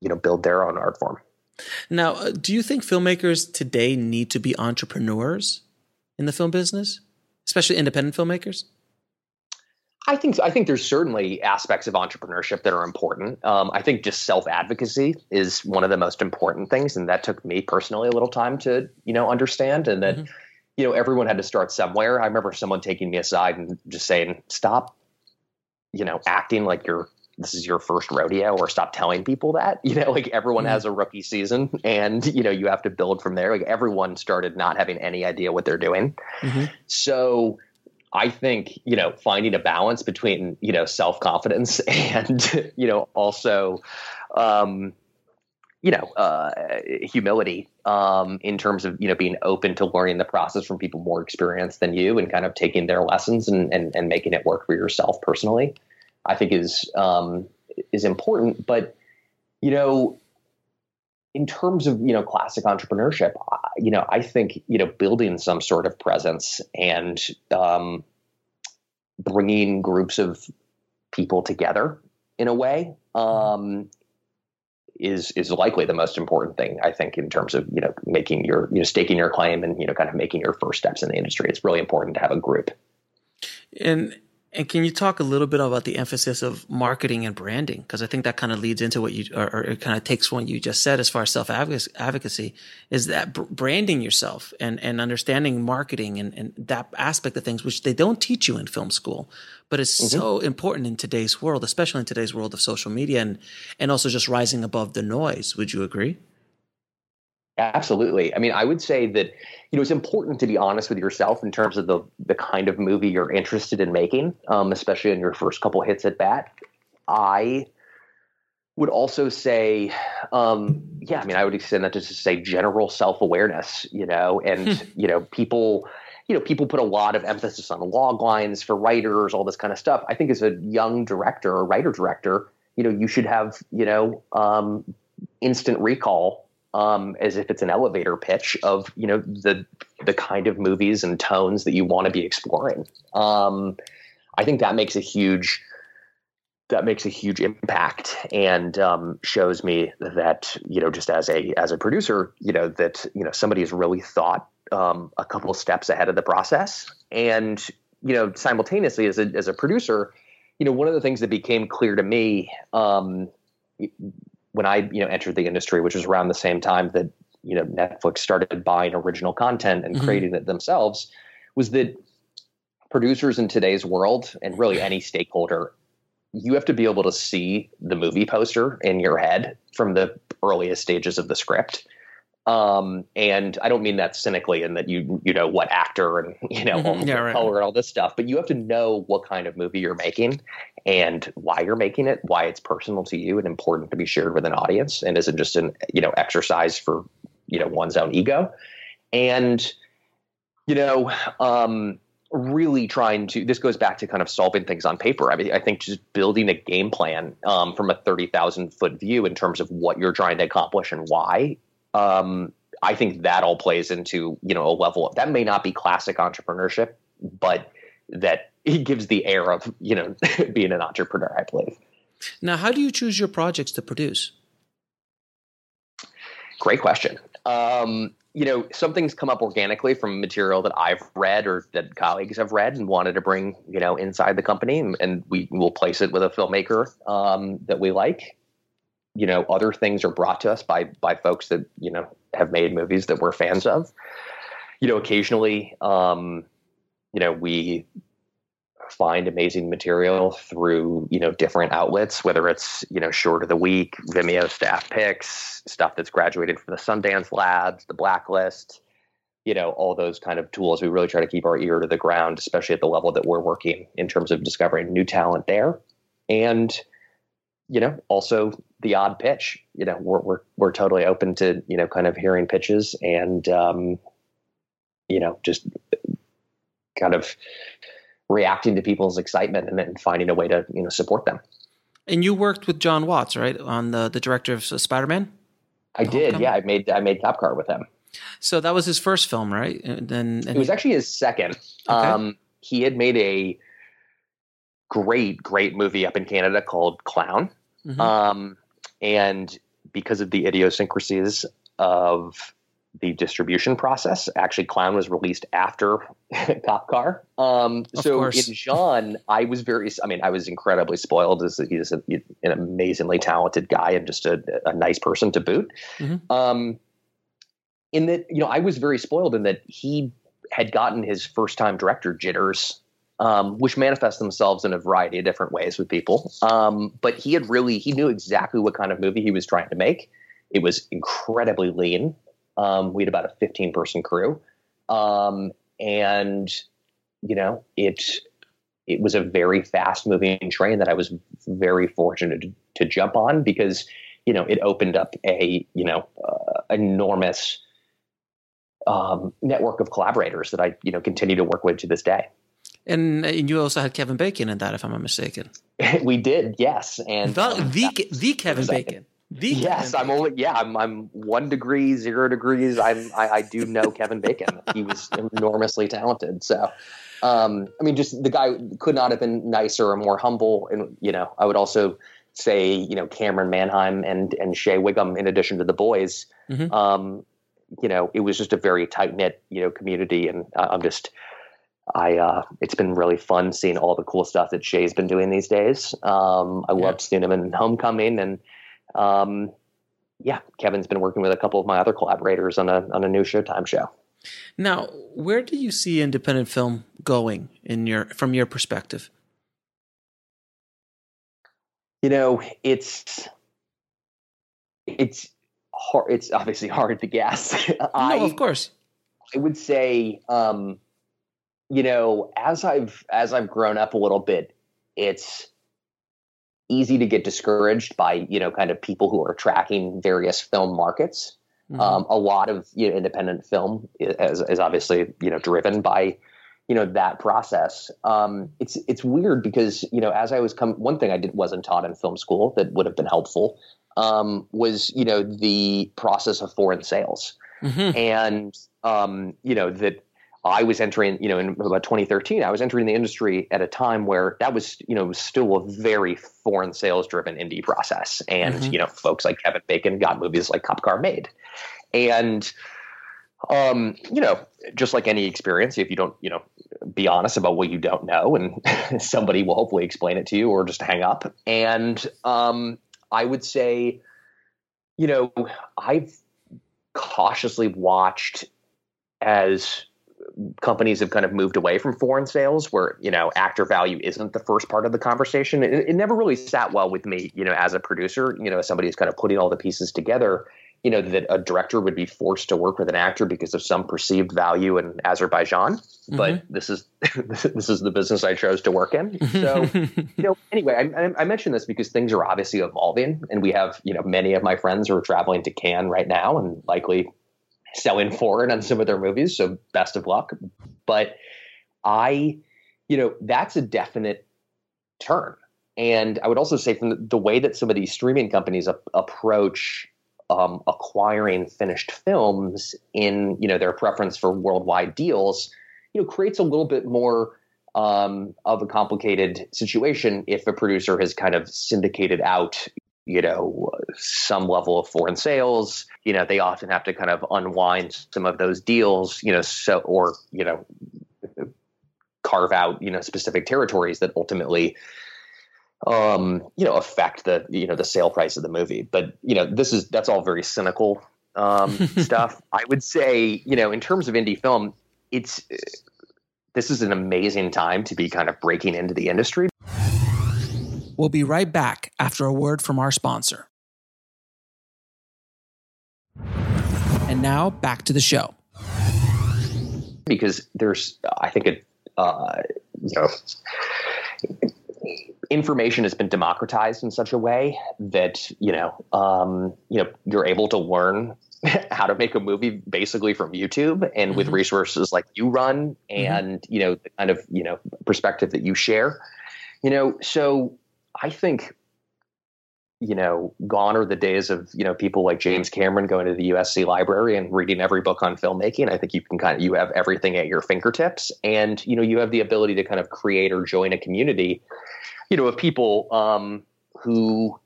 [SPEAKER 3] you know build their own art form
[SPEAKER 2] now uh, do you think filmmakers today need to be entrepreneurs in the film business especially independent filmmakers
[SPEAKER 3] I think I think there's certainly aspects of entrepreneurship that are important. Um, I think just self advocacy is one of the most important things, and that took me personally a little time to you know understand. And that mm-hmm. you know everyone had to start somewhere. I remember someone taking me aside and just saying, "Stop, you know, acting like you're this is your first rodeo, or stop telling people that." [laughs] You know, like everyone mm-hmm. has a rookie season, and you know you have to build from there. Like everyone started not having any idea what they're doing, mm-hmm. so I think, you know, finding a balance between, you know, self confidence [laughs] and, you know, also, um, you know, uh, humility um, in terms of, you know, being open to learning the process from people more experienced than you and kind of taking their lessons and, and, and making it work for yourself personally, I think is, um, is important. But, you know, in terms of you know classic entrepreneurship, you know I think you know building some sort of presence and um, bringing groups of people together in a way um, is is likely the most important thing I think in terms of you know making your you know staking your claim and you know kind of making your first steps in the industry. It's really important to have a group.
[SPEAKER 2] And and can you talk a little bit about the emphasis of marketing and branding? Because I think that kind of leads into what you, or, or it kind of takes what you just said as far as self advocacy, is that branding yourself and, and understanding marketing and, and that aspect of things, which they don't teach you in film school, but it's mm-hmm. so important in today's world, especially in today's world of social media and, and also just rising above the noise. Would you agree?
[SPEAKER 3] Absolutely. I mean, I would say that you know it's important to be honest with yourself in terms of the the kind of movie you're interested in making, um, especially in your first couple hits at bat. I would also say, um, yeah, I mean, I would extend that to just say general self awareness, you know, and hmm. you know, people, you know, people put a lot of emphasis on log lines for writers, all this kind of stuff. I think as a young director or writer director, you know, you should have, you know, um, instant recall um, as if it's an elevator pitch of you know the the kind of movies and tones that you want to be exploring. Um, I think that makes a huge that makes a huge impact and um, shows me that you know just as a as a producer you know that you know somebody has really thought um, a couple steps ahead of the process and you know simultaneously as a as a producer you know one of the things that became clear to me um, when I you know entered the industry, which was around the same time that you know Netflix started buying original content and mm-hmm. creating it themselves, was that producers in today's world and really any stakeholder you have to be able to see the movie poster in your head from the earliest stages of the script um, and I don't mean that cynically in that you you know what actor and you know mm-hmm. yeah, right. color and all this stuff, but you have to know what kind of movie you're making and why you're making it, why it's personal to you and important to be shared with an audience, and isn't just an you know exercise for you know one's own ego, and you know um, really trying to this goes back to kind of solving things on paper. I mean i think just building a game plan um, from a 30000 foot view in terms of what you're trying to accomplish and why um, I think that all plays into you know a level of, that may not be classic entrepreneurship, but that [laughs] it gives the air of you know [laughs] being an entrepreneur. I believe.
[SPEAKER 2] Now, how do you choose your projects to produce?
[SPEAKER 3] Great question. Um, you know, something's come up organically from material that I've read or that colleagues have read and wanted to bring, you know, inside the company, and, and we will place it with a filmmaker um, that we like. You know, other things are brought to us by by folks that you know have made movies that we're fans of. You know, occasionally, um, you know, we find amazing material through you know different outlets whether it's you know short of the week vimeo staff picks stuff that's graduated from the sundance labs the blacklist you know all those kind of tools. We really try to keep our ear to the ground especially at the level that we're working in terms of discovering new talent there. And you know also the odd pitch you know we're we're, we're totally open to you know kind of hearing pitches and um you know just kind of reacting to people's excitement and then finding a way to you know support them.
[SPEAKER 2] And you worked with Jon Watts, right, on the the director of Spider Man.
[SPEAKER 3] I did, yeah. I made I made Cop Car with him.
[SPEAKER 2] So that was his first film, right? And then
[SPEAKER 3] and it was actually his second. Okay. Um, he had made a great, great movie up in Canada called Clown, mm-hmm. um, and because of the idiosyncrasies of the distribution process. Actually, Clown was released after [laughs] Cop Car. Um, so course. in Jon, I was very, I mean, I was incredibly spoiled as he's a, an amazingly talented guy and just a, a nice person to boot. Mm-hmm. Um, in that, you know, I was very spoiled in that he had gotten his first time director jitters um, which manifest themselves in a variety of different ways with people. Um, but he had really, he knew exactly what kind of movie he was trying to make. It was incredibly lean. Um, we had about a 15 person crew. Um, and, you know, it, it was a very fast moving train that I was very fortunate to, to, jump on because, you know, it opened up a, you know, uh, enormous um, network of collaborators that I, you know, continue to work with to this day.
[SPEAKER 2] And, and you also had Kevin Bacon in that, if I'm not mistaken. [laughs]
[SPEAKER 3] we did, yes. And
[SPEAKER 2] the, um, the, the Kevin Bacon.
[SPEAKER 3] The yes, I'm only yeah, I'm I'm one degree, zero degrees. I'm I, I do know Kevin Bacon. He was [laughs] enormously talented. So um, I mean, just the guy could not have been nicer or more humble. And you know, I would also say you know Camryn Manheim and and Shea Whigham in addition to the boys. Mm-hmm. Um, you know, it was just a very tight knit you know community, and I'm just. I uh, it's been really fun seeing all the cool stuff that Shea's been doing these days. Um, I yeah. loved seeing him in Homecoming, and um, yeah, Kevin's been working with a couple of my other collaborators on a on a new Showtime show.
[SPEAKER 2] Now, where do you see independent film going in your from your perspective?
[SPEAKER 3] You know, it's it's hard. It's obviously hard to guess. [laughs]
[SPEAKER 2] no, of course.
[SPEAKER 3] I would say, um, you know, as I've as I've grown up a little bit, it's easy to get discouraged by you know kind of people who are tracking various film markets. Mm-hmm. Um, a lot of you know, independent film is, is obviously you know driven by you know that process. Um, it's it's weird because you know as I was come one thing I did wasn't taught in film school that would have been helpful um, was you know the process of foreign sales mm-hmm. and um, you know that I was entering, you know, in about 2013, I was entering the industry at a time where that was, you know, was still a very foreign sales driven indie process. And, mm-hmm. you know, folks like Kevin Bacon got movies like Cop Car made. And, um, you know, just like any experience, if you don't, you know, be honest about what you don't know, and [laughs] somebody will hopefully explain it to you or just hang up. And um, I would say, you know, I've cautiously watched as companies have kind of moved away from foreign sales where you know actor value isn't the first part of the conversation. It, it, never really sat well with me you know as a producer you know somebody who's kind of putting all the pieces together you know that a director would be forced to work with an actor because of some perceived value in azerbaijan. Mm-hmm. but this is [laughs] this is the business i chose to work in. So [laughs] you know anyway I, I mentioned this because things are obviously evolving and we have you know many of my friends who are traveling to cannes right now and likely selling foreign on some of their movies. So best of luck. But I, you know, that's a definite turn. And I would also say from the, the way that some of these streaming companies a- approach um, acquiring finished films in, you know, their preference for worldwide deals, you know, creates a little bit more um, of a complicated situation if a producer has kind of syndicated out you know some level of foreign sales. You know they often have to kind of unwind some of those deals you know so or you know carve out you know specific territories that ultimately um you know affect the you know the sale price of the movie. But you know this is that's all very cynical um [laughs] stuff. I would say you know in terms of indie film it's this is an amazing time to be kind of breaking into the industry
[SPEAKER 2] We'll be right back after a word from our sponsor. And now back to the show.
[SPEAKER 3] Because there's, I think, it, uh, you know, information has been democratized in such a way that you know, um, you know, you're able to learn [laughs] how to make a movie basically from YouTube and mm-hmm. with resources like you run and mm-hmm. you know the kind of you know perspective that you share. You know, so I think, you know, gone are the days of, you know, people like James Cameron going to the USC library and reading every book on filmmaking. I think you can kind of, you have everything at your fingertips and, you know, you have the ability to kind of create or join a community, you know, of people um, who,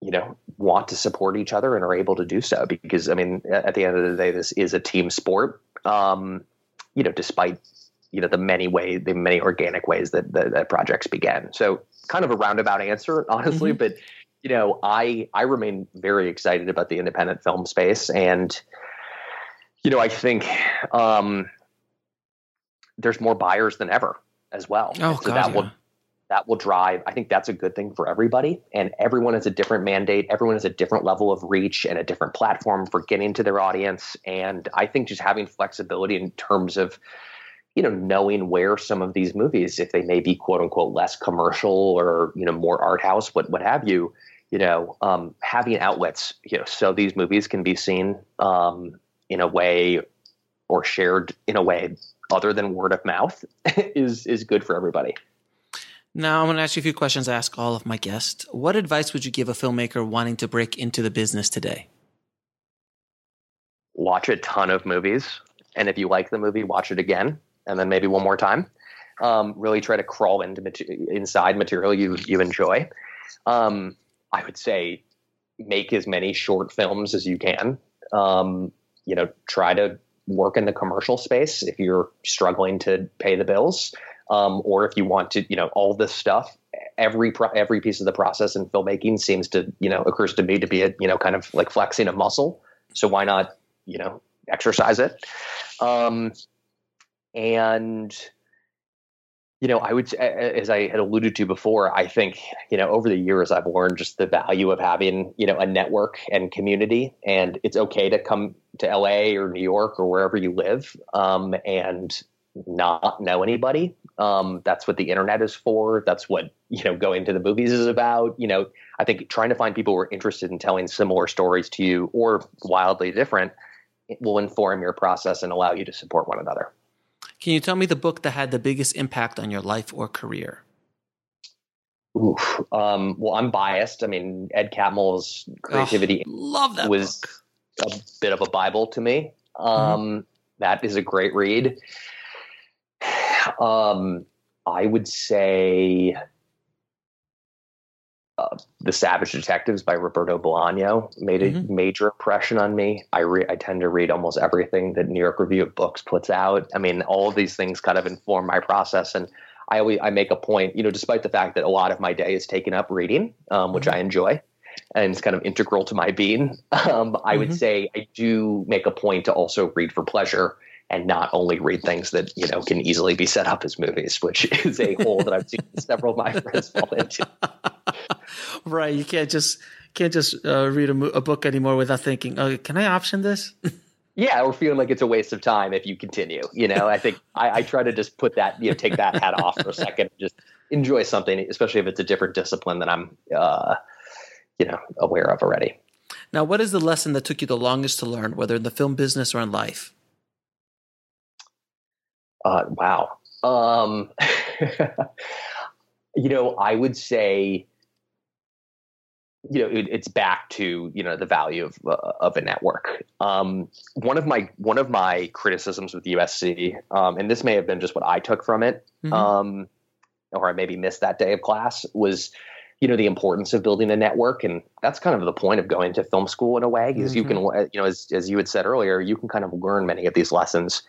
[SPEAKER 3] you know, want to support each other and are able to do so because, I mean, at the end of the day, this is a team sport. Um, you know, despite you know the many ways the many organic ways that, that, that projects began. So kind of a roundabout answer [laughs] honestly mm-hmm. but you know i i remain very excited about the independent film space. And you know i think um there's more buyers than ever as well.
[SPEAKER 2] Oh,
[SPEAKER 3] so
[SPEAKER 2] God,
[SPEAKER 3] that
[SPEAKER 2] yeah.
[SPEAKER 3] will that will drive i think that's a good thing for everybody. And everyone has a different mandate. Everyone has a different level of reach and a different platform for getting to their audience. And i think just having flexibility in terms of you know, knowing where some of these movies, if they may be quote unquote less commercial or, you know, more art house, what, what have you, you know, um, having outlets, you know, so these movies can be seen um, in a way or shared in a way other than word of mouth [laughs] is, is good for everybody.
[SPEAKER 2] Now, I'm going to ask you a few questions I ask all of my guests. What advice would you give a filmmaker wanting to break into the business today?
[SPEAKER 3] Watch a ton of movies. And if you like the movie, watch it again and then maybe one more time. Um, really try to crawl into inside material you you enjoy. Um, I would say make as many short films as you can. Um, you know, try to work in the commercial space if you're struggling to pay the bills, um, or if you want to, you know, all this stuff. Every pro- every piece of the process in filmmaking seems to, you know, occurs to me to be a, you know, kind of like flexing a muscle. So why not, you know, exercise it? And you know, I would, as I had alluded to before, I think, you know, over the years, I've learned just the value of having, you know, a network and community. And it's okay to come to LA or New York or wherever you live um, and not know anybody. Um, that's what the internet is for. That's what, you know, going to the movies is about. You know, I think trying to find people who are interested in telling similar stories to you or wildly different will inform your process and allow you to support one another.
[SPEAKER 2] Can you tell me the book that had the biggest impact on your life or career?
[SPEAKER 3] Oof. Um, well, I'm biased. I mean, Ed Catmull's creativity
[SPEAKER 2] oh, love that
[SPEAKER 3] was
[SPEAKER 2] book.
[SPEAKER 3] a bit of a bible to me. Um, mm-hmm. that is a great read. [sighs] Um, I would say uh, the Savage Detectives by Roberto Bolaño made a mm-hmm. major impression on me. I re- I tend to read almost everything that New York Review of Books puts out. I mean, all of these things kind of inform my process, and I always I make a point, you know, despite the fact that a lot of my day is taken up reading, um, which mm-hmm. I enjoy, and it's kind of integral to my being. [laughs] Um, I mm-hmm. would say I do make a point to also read for pleasure and not only read things that you know can easily be set up as movies, which is a hole that I've seen [laughs] several of my friends fall into. [laughs]
[SPEAKER 2] right, you can't just can't just uh, read a, a, book anymore without thinking, "Oh, can I option this?" [laughs]
[SPEAKER 3] yeah, or feeling like it's a waste of time if you continue. You know, I think I, I try to just put that you know take that hat off for a second, just enjoy something, especially if it's a different discipline that I'm uh, you know aware of already.
[SPEAKER 2] Now, what is the lesson that took you the longest to learn, whether in the film business or in life?
[SPEAKER 3] Uh, wow. Um, [laughs] you know, I would say, you know, it, it's back to you know the value of uh, of a network. Um, one of my one of my criticisms with USC, um, and this may have been just what I took from it, mm-hmm. um, or I maybe missed that day of class, was you know the importance of building a network and that's kind of the point of going to film school in a way is you can
[SPEAKER 2] Mm-hmm.
[SPEAKER 3] you know as, as you had said earlier you can kind of learn many of these lessons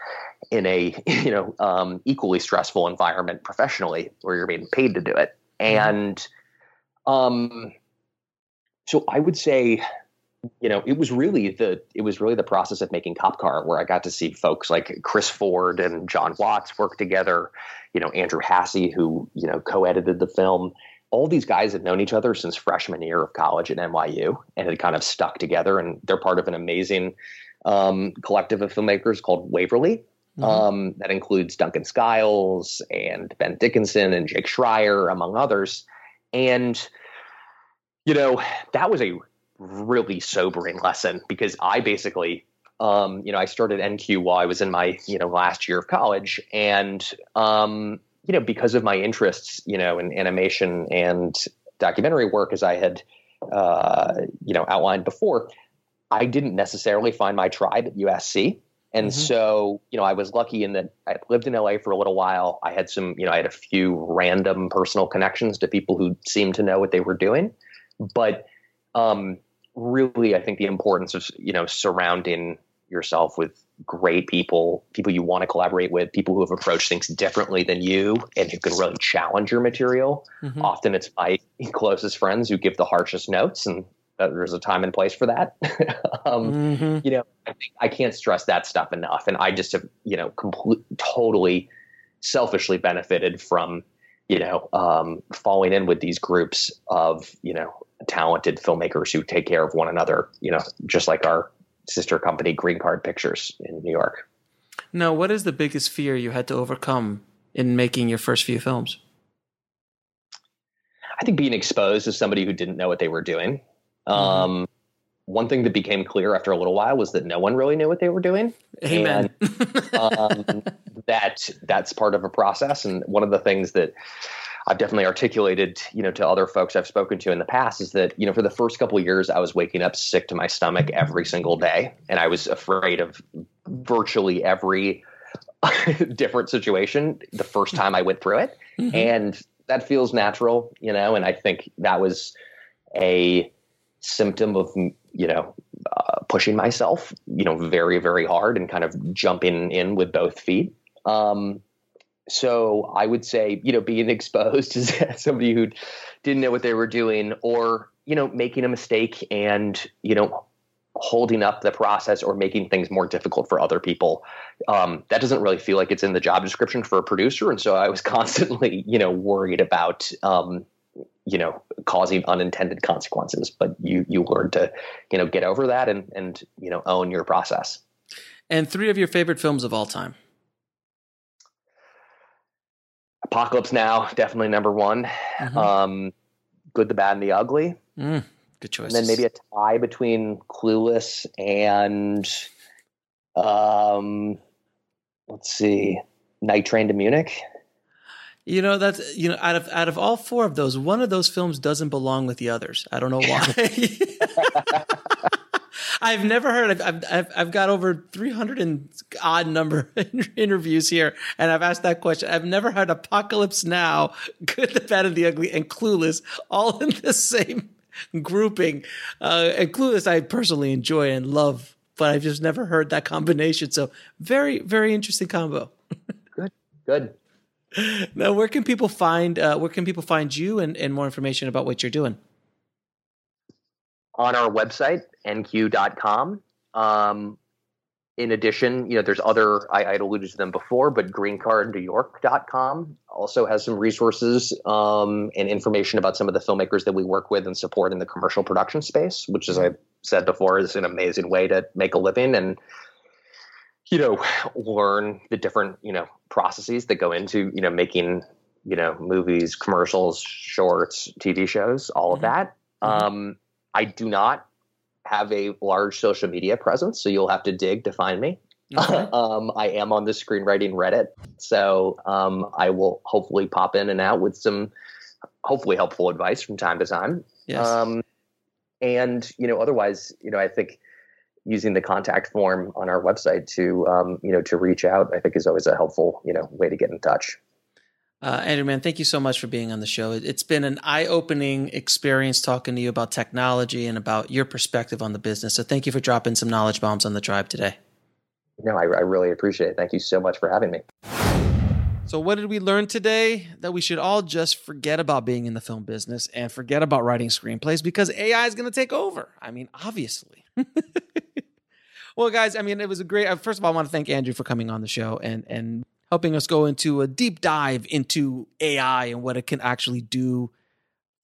[SPEAKER 3] in a [laughs] you know um, equally stressful environment professionally where you're being paid to do it
[SPEAKER 2] Mm-hmm.
[SPEAKER 3] and um so i would say you know it was really the it was really the process of making cop car where i got to see folks like chris ford and Jon Watts work together you know Andrew Hasse who you know co-edited the film all these guys had known each other since freshman year of college at nyu and had kind of stuck together and they're part of an amazing um, collective of filmmakers called waverly
[SPEAKER 2] Mhm.
[SPEAKER 3] um, that includes Duncan Skiles and Ben Dickinson and Jake Schreier, among others. And, you know, that was a really sobering lesson because I basically, um, you know, I started End Cue while I was in my, you know, last year of college. And, um, you know, because of my interests, you know, in animation and documentary work, as I had, uh, you know, outlined before, I didn't necessarily find my tribe at USC. And
[SPEAKER 2] Mhm.
[SPEAKER 3] so, you know, I was lucky in that I lived in LA for a little while. I had some, you know, I had a few random personal connections to people who seemed to know what they were doing. But um, really, I think the importance of, you know, surrounding yourself with great people, people you want to collaborate with, people who have approached things differently than you and who can really challenge your material.
[SPEAKER 2] Mhm.
[SPEAKER 3] Often it's my [laughs] closest friends who give the harshest notes, and there's a time and place for that. [laughs] um,
[SPEAKER 2] Mhm.
[SPEAKER 3] you know, I think I can't stress that stuff enough. And I just have, you know, complete, totally selfishly benefited from, you know, um, falling in with these groups of, you know, talented filmmakers who take care of one another, you know, just like our sister company, Green Card Pictures in New York.
[SPEAKER 2] Now, what is the biggest fear you had to overcome in making your first few films?
[SPEAKER 3] I think being exposed as somebody who didn't know what they were doing. Um, one thing that became clear after a little while was that no one really knew what they were doing.
[SPEAKER 2] Amen.
[SPEAKER 3] um, [laughs] that that's part of a process. And one of the things that I've definitely articulated, you know, to other folks I've spoken to in the past is that, you know, for the first couple of years, I was waking up sick to my stomach every single day. And I was afraid of virtually every [laughs] different situation the first time I went through it.
[SPEAKER 2] Mhm.
[SPEAKER 3] And that feels natural, you know, and I think that was a symptom of, you know, uh, pushing myself, you know, very, very hard and kind of jumping in with both feet. Um, so I would say, you know, being [laughs] exposed as [laughs] somebody who didn't know what they were doing or, you know, making a mistake and, you know, holding up the process or making things more difficult for other people. Um, that doesn't really feel like it's in the job description for a producer. And so I was [laughs] constantly, you know, worried about, um, you know, causing unintended consequences, but you, you learn to, you know, get over that and, and, you know, own your process.
[SPEAKER 2] and three of your favorite films of all time.
[SPEAKER 3] Apocalypse Now, definitely number one.
[SPEAKER 2] Mhm.
[SPEAKER 3] Um, Good, the Bad, and the Ugly.
[SPEAKER 2] Mm, good choice.
[SPEAKER 3] And then maybe a tie between Clueless and, um, let's see, Night Train to Munich.
[SPEAKER 2] You know that's you know out of out of all four of those, one of those films doesn't belong with the others. I don't know why. [laughs] I've never heard. I've, I've I've got over three hundred and odd number [laughs] interviews here, and I've asked that question. I've never heard Apocalypse Now, Good, the Bad, and the Ugly, and Clueless all in the same grouping. Uh, and Clueless, I personally enjoy and love, but I've just never heard that combination. So very very interesting combo.
[SPEAKER 3] Good, good.
[SPEAKER 2] Now, where can people find uh, where can people find you and, and more information about what you're doing?
[SPEAKER 3] on our website endcue.com um, in addition you know there's other I, i'd alluded to them before but greencardnewyork.com also has some resources um, and information about some of the filmmakers that we work with and support in the commercial production space which as i said before is an amazing way to make a living and you know learn the different you know processes that go into you know making you know movies commercials shorts tv shows all of
[SPEAKER 2] Mhm.
[SPEAKER 3] that
[SPEAKER 2] Mhm.
[SPEAKER 3] um, I do not have a large social media presence, so you'll have to dig to find me.
[SPEAKER 2] Okay. [laughs]
[SPEAKER 3] um, I am on the screenwriting Reddit, so um, I will hopefully pop in and out with some hopefully helpful advice from time to time.
[SPEAKER 2] yes.
[SPEAKER 3] Um, and you know, otherwise, you know, I think using the contact form on our website to um, you know to reach out, I think is always a helpful you know way to get in touch.
[SPEAKER 2] Uh, Andrew, man, thank you so much for being on the show. It's been an eye opening experience talking to you about technology and about your perspective on the business. So thank you for dropping some knowledge bombs on the tribe today.
[SPEAKER 3] No, I, I really appreciate it. Thank you so much for having me.
[SPEAKER 2] So, what did we learn today? That we should all just forget about being in the film business and forget about writing screenplays because AI is going to take over. I mean, obviously. [laughs] well, guys, I mean, it was a great. Uh, first of all, I want to thank Andrew for coming on the show and and helping us go into a deep dive into AI and what it can actually do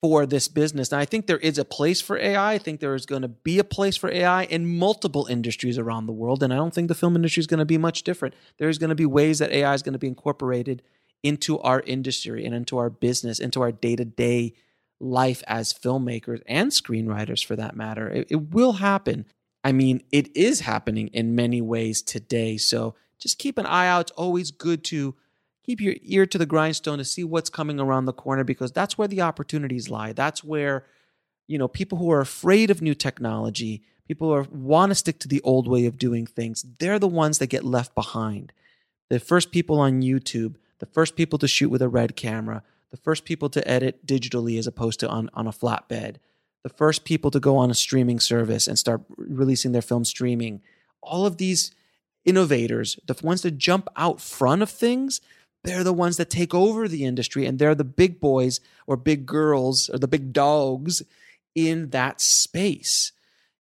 [SPEAKER 2] for this business. And I think there is a place for AI. I think there is going to be a place for AI in multiple industries around the world. And I don't think the film industry is going to be much different. There's going to be ways that AI is going to be incorporated into our industry and into our business, into our day to day life as filmmakers and screenwriters for that matter. It, it will happen. I mean, it is happening in many ways today. So just keep an eye out. It's always good to keep your ear to the grindstone to see what's coming around the corner because that's where the opportunities lie. That's where, you know, people who are afraid of new technology, people who want to stick to the old way of doing things, they're the ones that get left behind. The first people on YouTube, the first people to shoot with a red camera, the first people to edit digitally as opposed to on, on a flatbed, the first people to go on a streaming service and start releasing their film streaming. All of these innovators, the ones that jump out front of things, they're the ones that take over the industry and they're the big boys or big girls or the big dogs in that space.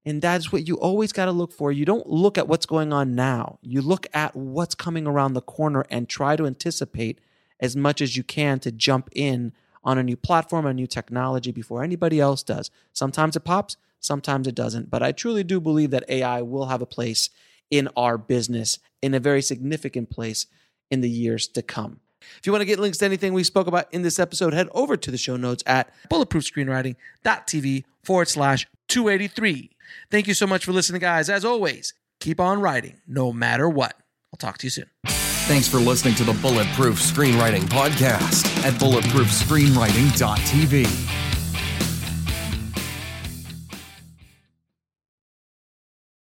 [SPEAKER 2] And that's what you always got to look for. You don't look at what's going on now. You look at what's coming around the corner and try to anticipate as much as you can to jump in on a new platform, a new technology before anybody else does. Sometimes it pops, sometimes it doesn't. But I truly do believe that AI will have a place in our business in a very significant place in the years to come. If you want to get links to anything we spoke about in this episode, head over to the show notes at bulletproofscreenwriting.tv forward slash 283. Thank you so much for listening, guys. As always, keep on writing no matter what. I'll talk to you soon.
[SPEAKER 1] Thanks for listening to the Bulletproof Screenwriting Podcast at bulletproofscreenwriting.tv.